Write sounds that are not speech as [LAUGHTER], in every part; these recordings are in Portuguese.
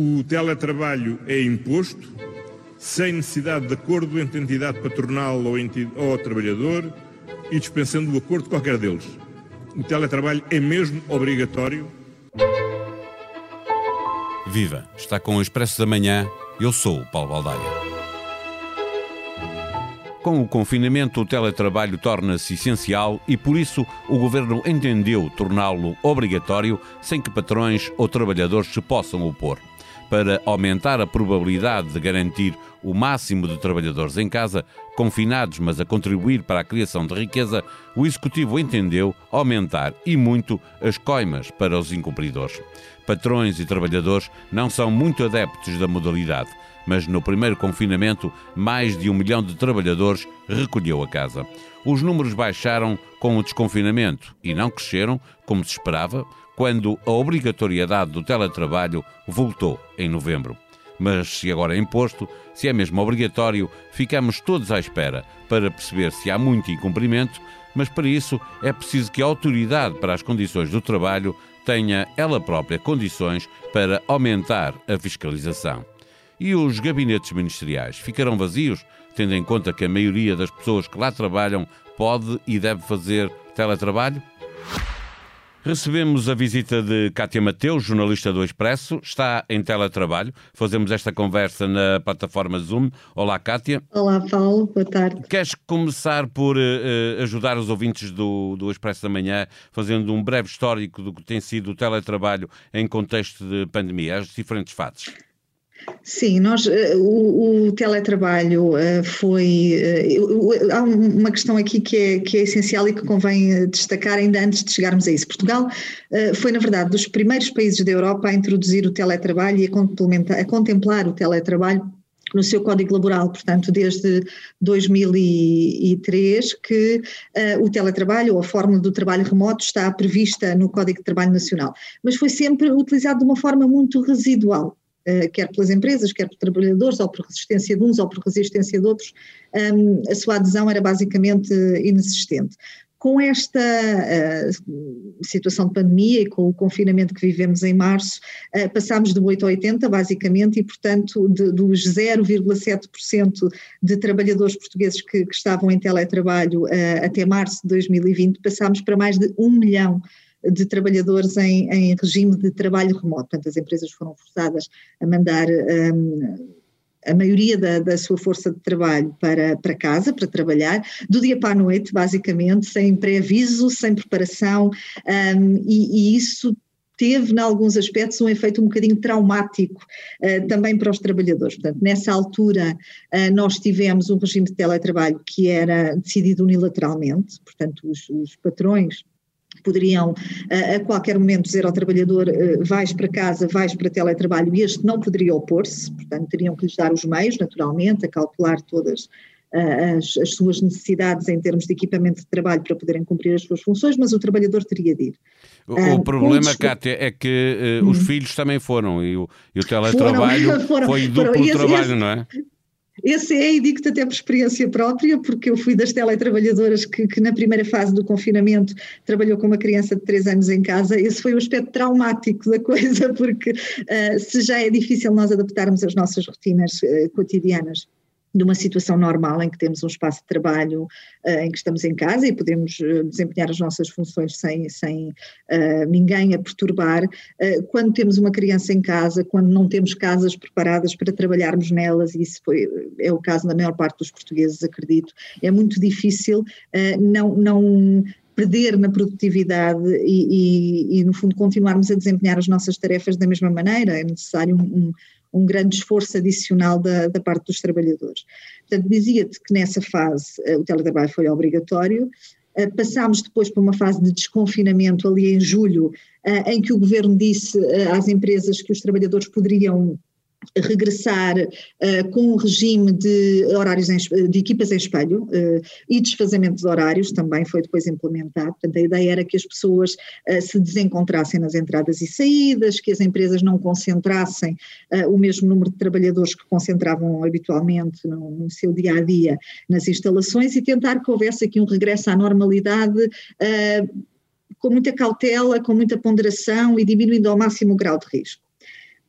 O teletrabalho é imposto, sem necessidade de acordo entre entidade patronal ou, entidade, ou trabalhador e dispensando o acordo de qualquer deles. O teletrabalho é mesmo obrigatório. Viva! Está com o Expresso da Manhã. Eu sou o Paulo Baldaia. Com o confinamento, o teletrabalho torna-se essencial e, por isso, o governo entendeu torná-lo obrigatório sem que patrões ou trabalhadores se possam opor. Para aumentar a probabilidade de garantir o máximo de trabalhadores em casa, confinados, mas a contribuir para a criação de riqueza, o Executivo entendeu aumentar e muito as coimas para os incumpridores. Patrões e trabalhadores não são muito adeptos da modalidade, mas no primeiro confinamento, mais de um milhão de trabalhadores recolheu a casa. Os números baixaram com o desconfinamento e não cresceram, como se esperava, quando a obrigatoriedade do teletrabalho voltou em novembro. Mas se agora é imposto, se é mesmo obrigatório, ficamos todos à espera para perceber se há muito incumprimento, mas para isso é preciso que a autoridade para as condições do trabalho tenha ela própria condições para aumentar a fiscalização. E os gabinetes ministeriais ficarão vazios, tendo em conta que a maioria das pessoas que lá trabalham pode e deve fazer teletrabalho? Recebemos a visita de Cátia Mateus, jornalista do Expresso, está em teletrabalho. Fazemos esta conversa na plataforma Zoom. Olá, Cátia. Olá, Paulo, boa tarde. Queres começar por uh, ajudar os ouvintes do, do Expresso da Manhã, fazendo um breve histórico do que tem sido o teletrabalho em contexto de pandemia, as diferentes fases? Sim, nós, eh, o, o teletrabalho eh, foi. Eh, há uma questão aqui que é, que é essencial e que convém destacar ainda antes de chegarmos a isso. Portugal foi, na verdade, dos primeiros países da Europa a introduzir o teletrabalho e a, a contemplar o teletrabalho no seu Código Laboral, portanto, desde 2003, que uh, o teletrabalho ou a fórmula do trabalho remoto está prevista no Código de Trabalho Nacional, mas foi sempre utilizado de uma forma muito residual. Eh, quer pelas empresas, quer por trabalhadores, ou por resistência de uns ou por resistência de outros, um, a sua adesão era basicamente inexistente. Com esta uh, situação de pandemia e com o confinamento que vivemos em março, passámos de 8 a 80, basicamente, e, portanto, de, dos 0,7% de trabalhadores portugueses que, que, estavam em teletrabalho até março de 2020, passámos para mais de 1 milhão de trabalhadores em, em regime de trabalho remoto. Portanto, as empresas foram forçadas a mandar um, a maioria da, da, sua força de trabalho para, para casa, para trabalhar, do dia para a noite, basicamente, sem pré-aviso, sem preparação, um, e, e, isso teve, em alguns aspectos, um efeito um bocadinho traumático uh, também para os trabalhadores. Portanto, nessa altura, uh, nós tivemos um regime de teletrabalho que era decidido unilateralmente, portanto, os, os patrões poderiam a qualquer momento dizer ao trabalhador eh, vais para casa, vais para teletrabalho e este não poderia opor-se, portanto teriam que lhes dar os meios naturalmente a calcular todas as, as, suas necessidades em termos de equipamento de trabalho para poderem cumprir as suas funções, mas o trabalhador teria de ir. O, o ah, problema, Cátia, é que uh, os hum. filhos também foram e o, e o teletrabalho foram, [LAUGHS] foram, foi duplo foram, esse, trabalho, esse, não é? Esse é, e digo-te até por experiência própria, porque eu fui das teletrabalhadoras que, que, na primeira fase do confinamento trabalhou com uma criança de 3 anos em casa. Esse foi o aspecto traumático da [LAUGHS] coisa, porque uh, se já é difícil nós adaptarmos as nossas rotinas uh, cotidianas de uma situação normal em que temos um espaço de trabalho uh, em que estamos em casa e podemos uh, desempenhar as nossas funções sem, sem uh, ninguém a perturbar. quando temos uma criança em casa, quando não temos casas preparadas para trabalharmos nelas, e isso foi, é o caso da maior parte dos portugueses, acredito, é muito difícil não, não perder na produtividade e, e, e, no fundo, continuarmos a desempenhar as nossas tarefas da mesma maneira. É necessário um um grande esforço adicional da, da parte dos trabalhadores. Portanto, dizia-te que nessa fase eh, o teletrabalho foi obrigatório, eh, passámos depois para uma fase de desconfinamento ali em julho, eh, em que o governo disse às empresas que os trabalhadores poderiam regressar uh, com um regime de horários em, de equipas em espelho uh, e desfazamento de horários também foi depois implementado. Portanto, a ideia era que as pessoas uh, se desencontrassem nas entradas e saídas, que as empresas não concentrassem o mesmo número de trabalhadores que concentravam habitualmente no, no, seu dia a dia nas instalações e tentar que houvesse aqui um regresso à normalidade com muita cautela, com muita ponderação e diminuindo ao máximo o grau de risco.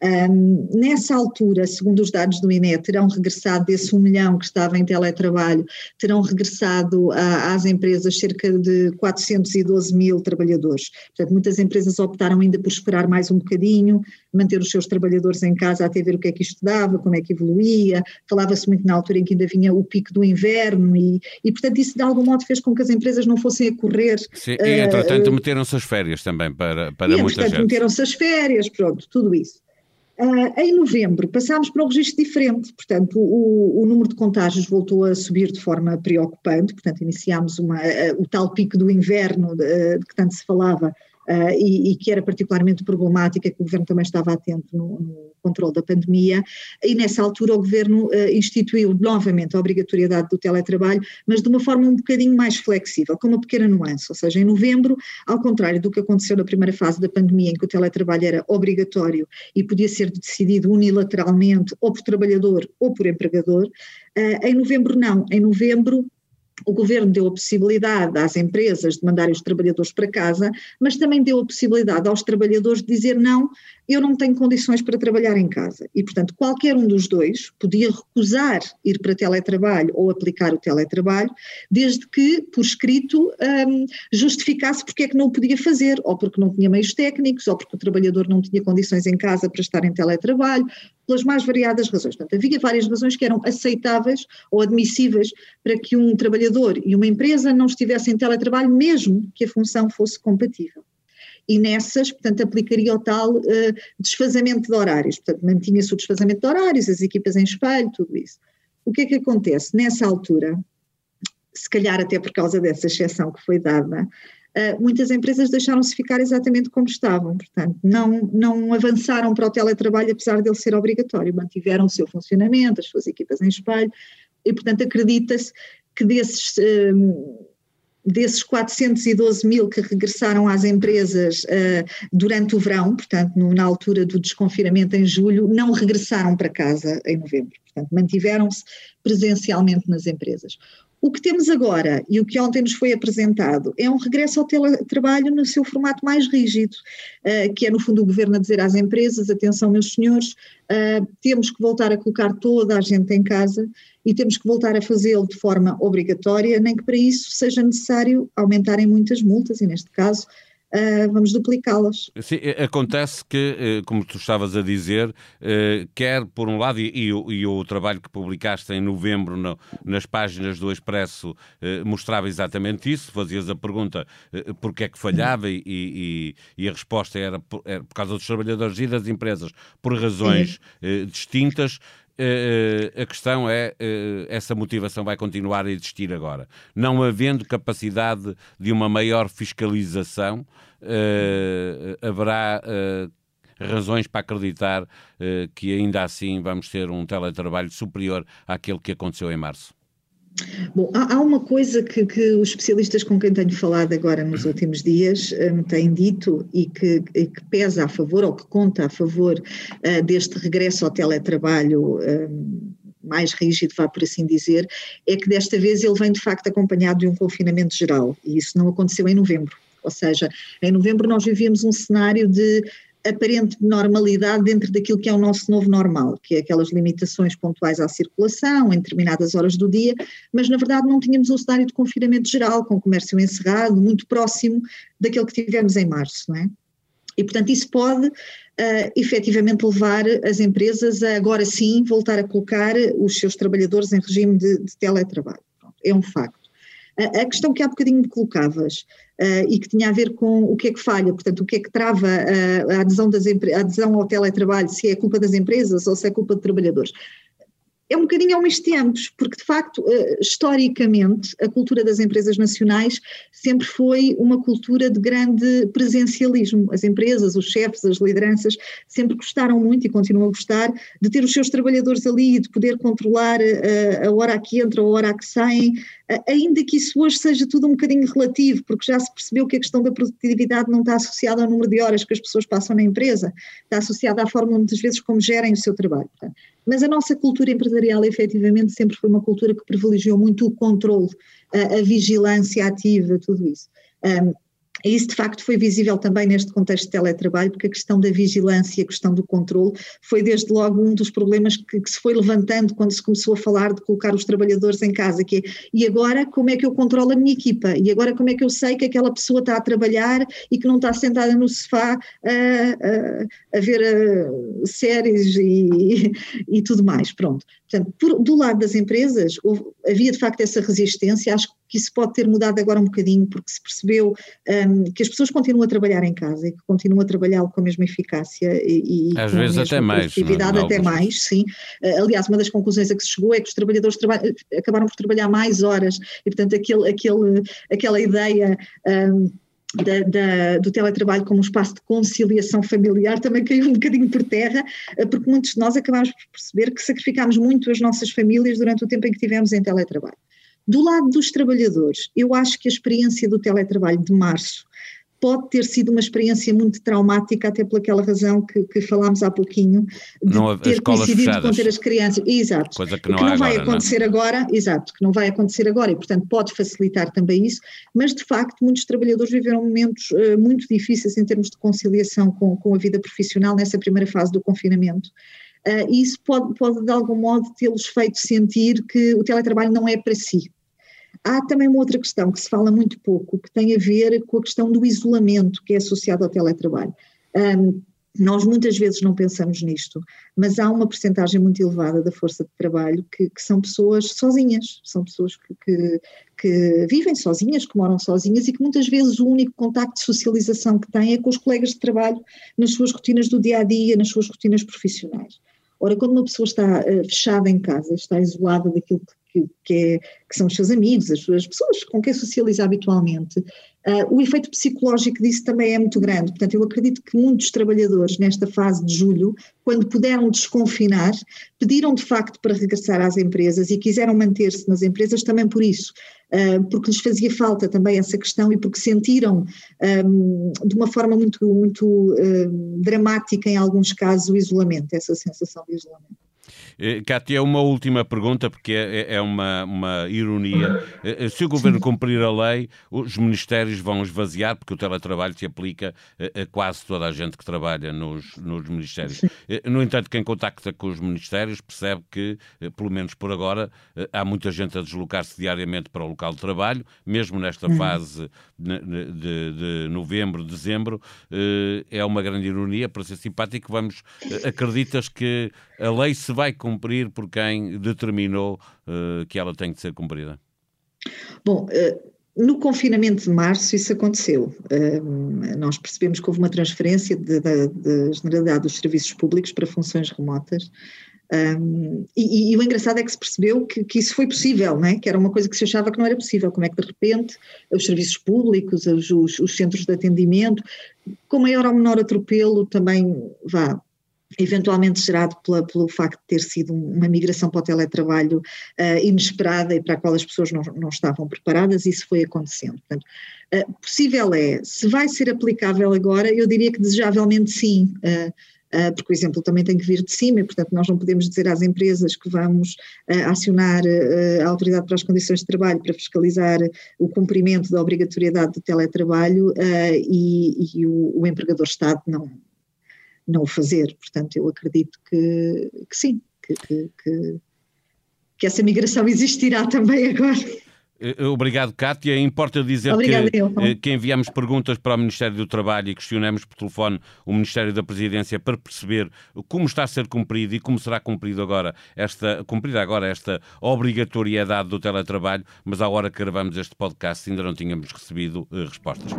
Um, nessa altura, segundo os dados do INE, terão regressado desse 1 milhão que estava em teletrabalho, terão regressado a, às empresas cerca de 412 mil trabalhadores. Portanto, muitas empresas optaram ainda por esperar mais um bocadinho, manter os seus trabalhadores em casa até ver o que é que isto dava, como é que evoluía. Falava-se muito na altura em que ainda vinha o pico do inverno e, e, portanto, isso de algum modo fez com que as empresas não fossem a correr. Sim, e, entretanto, uh, meteram-se as férias também para, para e, muita portanto, gente. meteram-se as férias, pronto, tudo isso. Uh, em novembro passámos para um registro diferente, portanto o, o, número de contágios voltou a subir de forma preocupante, portanto iniciámos uma, uh, o tal pico do inverno de, de que tanto se falava uh, e, e, que era particularmente problemática, que o Governo também estava atento no, no controle da pandemia, e nessa altura o Governo uh, instituiu novamente a obrigatoriedade do teletrabalho, mas de uma forma um bocadinho mais flexível, com uma pequena nuance, ou seja, em novembro, ao contrário do que aconteceu na primeira fase da pandemia, em que o teletrabalho era obrigatório e podia ser decidido unilateralmente ou por trabalhador ou por empregador, uh, em novembro não, em novembro o governo deu a possibilidade às empresas de mandarem os trabalhadores para casa, mas também deu a possibilidade aos trabalhadores de dizer não, eu não tenho condições para trabalhar em casa. E, portanto, qualquer um dos dois podia recusar ir para teletrabalho ou aplicar o teletrabalho, desde que, por escrito, um, justificasse porque é que não o podia fazer, ou porque não tinha meios técnicos, ou porque o trabalhador não tinha condições em casa para estar em teletrabalho, pelas mais variadas razões. Portanto, havia várias razões que eram aceitáveis ou admissíveis para que um trabalhador e uma empresa não estivessem em teletrabalho, mesmo que a função fosse compatível. E nessas, portanto, aplicaria o tal uh, desfazamento de horários. Portanto, mantinha-se o desfazamento de horários, as equipas em espelho, tudo isso. O que é que acontece? Nessa altura, se calhar até por causa dessa exceção que foi dada, Uh, muitas empresas deixaram-se ficar exatamente como estavam, portanto, não, não avançaram para o teletrabalho apesar dele ser obrigatório, mantiveram o seu funcionamento, as suas equipas em espelho, e portanto acredita-se que desses, uh, desses 412 mil que regressaram às empresas uh, durante o verão, portanto, no, na altura do desconfinamento em julho, não regressaram para casa em novembro, portanto, mantiveram-se presencialmente nas empresas. O que temos agora e o que ontem nos foi apresentado é um regresso ao teletrabalho no seu formato mais rígido, uh, que é no fundo o governo a dizer às empresas, atenção meus senhores, uh, temos que voltar a colocar toda a gente em casa e temos que voltar a fazê-lo de forma obrigatória, nem que para isso seja necessário aumentarem muitas multas e neste caso Uh, vamos duplicá-las. Sim, eh, acontece que, eh, como tu estavas a dizer, uh, quer por um lado, e, e, o, e, o, trabalho que publicaste em novembro no, nas páginas do Expresso mostrava exatamente isso, fazias a pergunta uh, porque é que falhava e, e, e a resposta era por, era por, causa dos trabalhadores e das empresas por razões distintas. A questão é essa motivação vai continuar a existir agora. Não havendo capacidade de uma maior fiscalização, haverá razões para acreditar que ainda assim vamos ter um teletrabalho superior àquele que aconteceu em março. Bom, há, há uma coisa que, que, os especialistas com quem tenho falado agora nos últimos dias um, têm dito e que, que, pesa a favor, ou que conta a favor uh, deste regresso ao teletrabalho um, mais rígido, vá por assim dizer, é que desta vez ele vem de facto acompanhado de um confinamento geral e isso não aconteceu em novembro. Ou seja, em novembro nós vivíamos um cenário de aparente normalidade dentro daquilo que é o nosso novo normal, que é aquelas limitações pontuais à circulação em determinadas horas do dia, mas na verdade não tínhamos um cenário de confinamento geral, com o comércio encerrado, muito próximo daquele que tivemos em março, não é? E, portanto, isso pode uh, efetivamente levar as empresas a agora sim voltar a colocar os seus trabalhadores em regime de, de teletrabalho. É um facto. A, questão que há bocadinho me colocavas uh, e que tinha a ver com o que é que falha, portanto, o que é que trava a, a adesão, das, a adesão ao teletrabalho, se é culpa das empresas ou se é culpa de trabalhadores é um bocadinho ao mesmo tempos, porque de facto, eh, historicamente, a cultura das empresas nacionais sempre foi uma cultura de grande presencialismo. As empresas, os chefes, as lideranças sempre gostaram muito e continuam a gostar de ter os seus trabalhadores ali e de poder controlar eh, a hora que entram, a hora que saem, ainda que isso hoje seja tudo um bocadinho relativo, porque já se percebeu que a questão da produtividade não está associada ao número de horas que as pessoas passam na empresa, está associada à forma muitas vezes como gerem o seu trabalho. Mas a nossa cultura empresarial efetivamente sempre foi uma cultura que privilegiou muito o controle, a, a vigilância ativa, tudo isso. Um, E isso, de facto, foi visível também neste contexto de teletrabalho, porque a questão da vigilância, a questão do controle, foi desde logo um dos problemas que, que, se foi levantando quando se começou a falar de colocar os trabalhadores em casa, que é, e agora como é que eu controlo a minha equipa? E agora como é que eu sei que aquela pessoa está a trabalhar e que não está sentada no sofá a, a, a ver a, séries e, e, tudo mais, pronto. Portanto, por, do lado das empresas, houve, havia de facto essa resistência, acho que isso pode ter mudado agora um bocadinho, porque se percebeu um, que as pessoas continuam a trabalhar em casa e que continuam a trabalhar com a mesma eficácia e, Às vezes até mais. Não, até mais, sim. Uh, aliás, uma das conclusões a que se chegou é que os trabalhadores acabaram por trabalhar mais horas e, portanto, aquele, aquele, aquela ideia. Um, da, da, do teletrabalho como um espaço de conciliação familiar também caiu um bocadinho por terra, uh, porque muitos de nós acabámos por perceber que sacrificámos muito as nossas famílias durante o tempo em que tivemos em teletrabalho. Do lado dos trabalhadores, eu acho que a experiência do teletrabalho de março pode ter sido uma experiência muito traumática, até pelaquela razão que, que falámos há pouquinho, de não, ter coincidido fechadas. com ter as crianças. Exato. Coisa que não, que não vai agora, acontecer não. agora, exato, que não vai acontecer agora e, portanto, pode facilitar também isso, mas de facto muitos trabalhadores viveram momentos uh, muito difíceis em termos de conciliação com, com a vida profissional nessa primeira fase do confinamento. Uh, e isso pode, pode, de algum modo, tê-los feito sentir que o teletrabalho não é para si, Há também uma outra questão que se fala muito pouco, que tem a ver com a questão do isolamento que é associado ao teletrabalho. Um, nós muitas vezes não pensamos nisto, mas há uma percentagem muito elevada da força de trabalho que, que são pessoas sozinhas, são pessoas que, que, que, vivem sozinhas, que moram sozinhas e que muitas vezes o único contacto de socialização que têm é com os colegas de trabalho nas suas rotinas do dia a dia, nas suas rotinas profissionais. Ora, quando uma pessoa está uh, fechada em casa, está isolada daquilo que que, que, é, que, são os seus amigos, as, as pessoas com quem socializa habitualmente, uh, o efeito psicológico disso também é muito grande. Portanto, eu acredito que muitos trabalhadores nesta fase de julho, quando puderam desconfinar, pediram de facto para regressar às empresas e quiseram manter-se nas empresas também por isso, uh, porque lhes fazia falta também essa questão e porque sentiram um, de uma forma muito, muito uh, dramática em alguns casos o isolamento, essa sensação de isolamento. Eh, Cátia, uma última pergunta, porque é, é, é uma, uma ironia. Eh, eh, se o governo cumprir a lei, os ministérios vão esvaziar, porque o teletrabalho se aplica a quase toda a gente que trabalha nos, nos ministérios. No entanto, quem contacta com os ministérios percebe que, pelo menos por agora, há muita gente a deslocar-se diariamente para o local de trabalho, mesmo nesta uhum. fase de, de, de novembro, dezembro. É uma grande ironia, para ser simpático, vamos. Acreditas que a lei se vai cumprir por quem determinou uh, que ela tem de ser cumprida? Bom, uh, no confinamento de março isso aconteceu. Uh, nós percebemos que houve uma transferência da generalidade dos serviços públicos para funções remotas. Um, e, e, o engraçado é que se percebeu que, que, isso foi possível, é? que era uma coisa que se achava que não era possível. Como é que de repente os serviços públicos, os, os, os centros de atendimento, com maior ou menor atropelo, também vá, eventualmente gerado pela, pelo facto de ter sido uma migração para o teletrabalho uh, inesperada e para a qual as pessoas não, não estavam preparadas, isso foi acontecendo. Portanto, uh, possível é, se vai ser aplicável agora, eu diria que desejavelmente sim, uh, Uh, porque o exemplo também tem que vir de cima, e portanto nós não podemos dizer às empresas que vamos uh, acionar uh, a Autoridade para as Condições de Trabalho para fiscalizar o cumprimento da obrigatoriedade do teletrabalho e, e o, o, empregador Estado não, não o fazer. Portanto, eu acredito que, que sim, que, que, que, essa migração existirá também agora. Eh, obrigado, Cátia. Importa dizer Obrigada, que, eu. Eh, que enviamos perguntas para o Ministério do Trabalho e questionamos por telefone o Ministério da Presidência para perceber como está a ser cumprido e como será cumprido agora esta, cumprida agora esta obrigatoriedade do teletrabalho, mas à hora que gravamos este podcast ainda não tínhamos recebido respostas.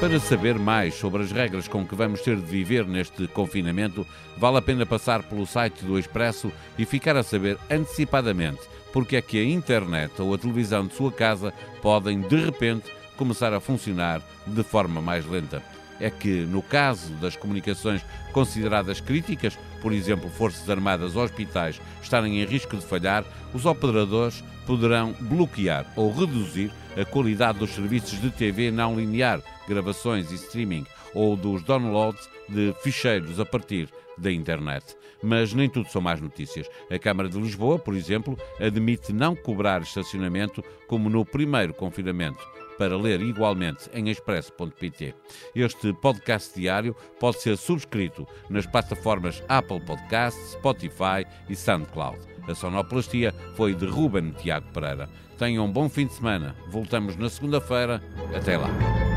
Para saber mais sobre as regras com que vamos ter de viver neste confinamento, vale a pena passar pelo site do Expresso e ficar a saber antecipadamente porque é que a internet ou a televisão de sua casa podem, de repente, começar a funcionar de forma mais lenta. É que, no caso das comunicações consideradas críticas, por exemplo, Forças Armadas ou hospitais, estarem em risco de falhar, os operadores poderão bloquear ou reduzir a qualidade dos serviços de TV não linear gravações e streaming, ou dos downloads de ficheiros a partir da internet. Mas nem tudo são más notícias. A Câmara de Lisboa, por exemplo, admite não cobrar estacionamento como no primeiro confinamento para ler igualmente em expresso.pt. Este podcast diário pode ser subscrito nas plataformas Apple Podcasts, Spotify e SoundCloud. A sonoplastia foi de Ruben Tiago Pereira. Tenham um bom fim de semana. Voltamos na segunda-feira. Até lá.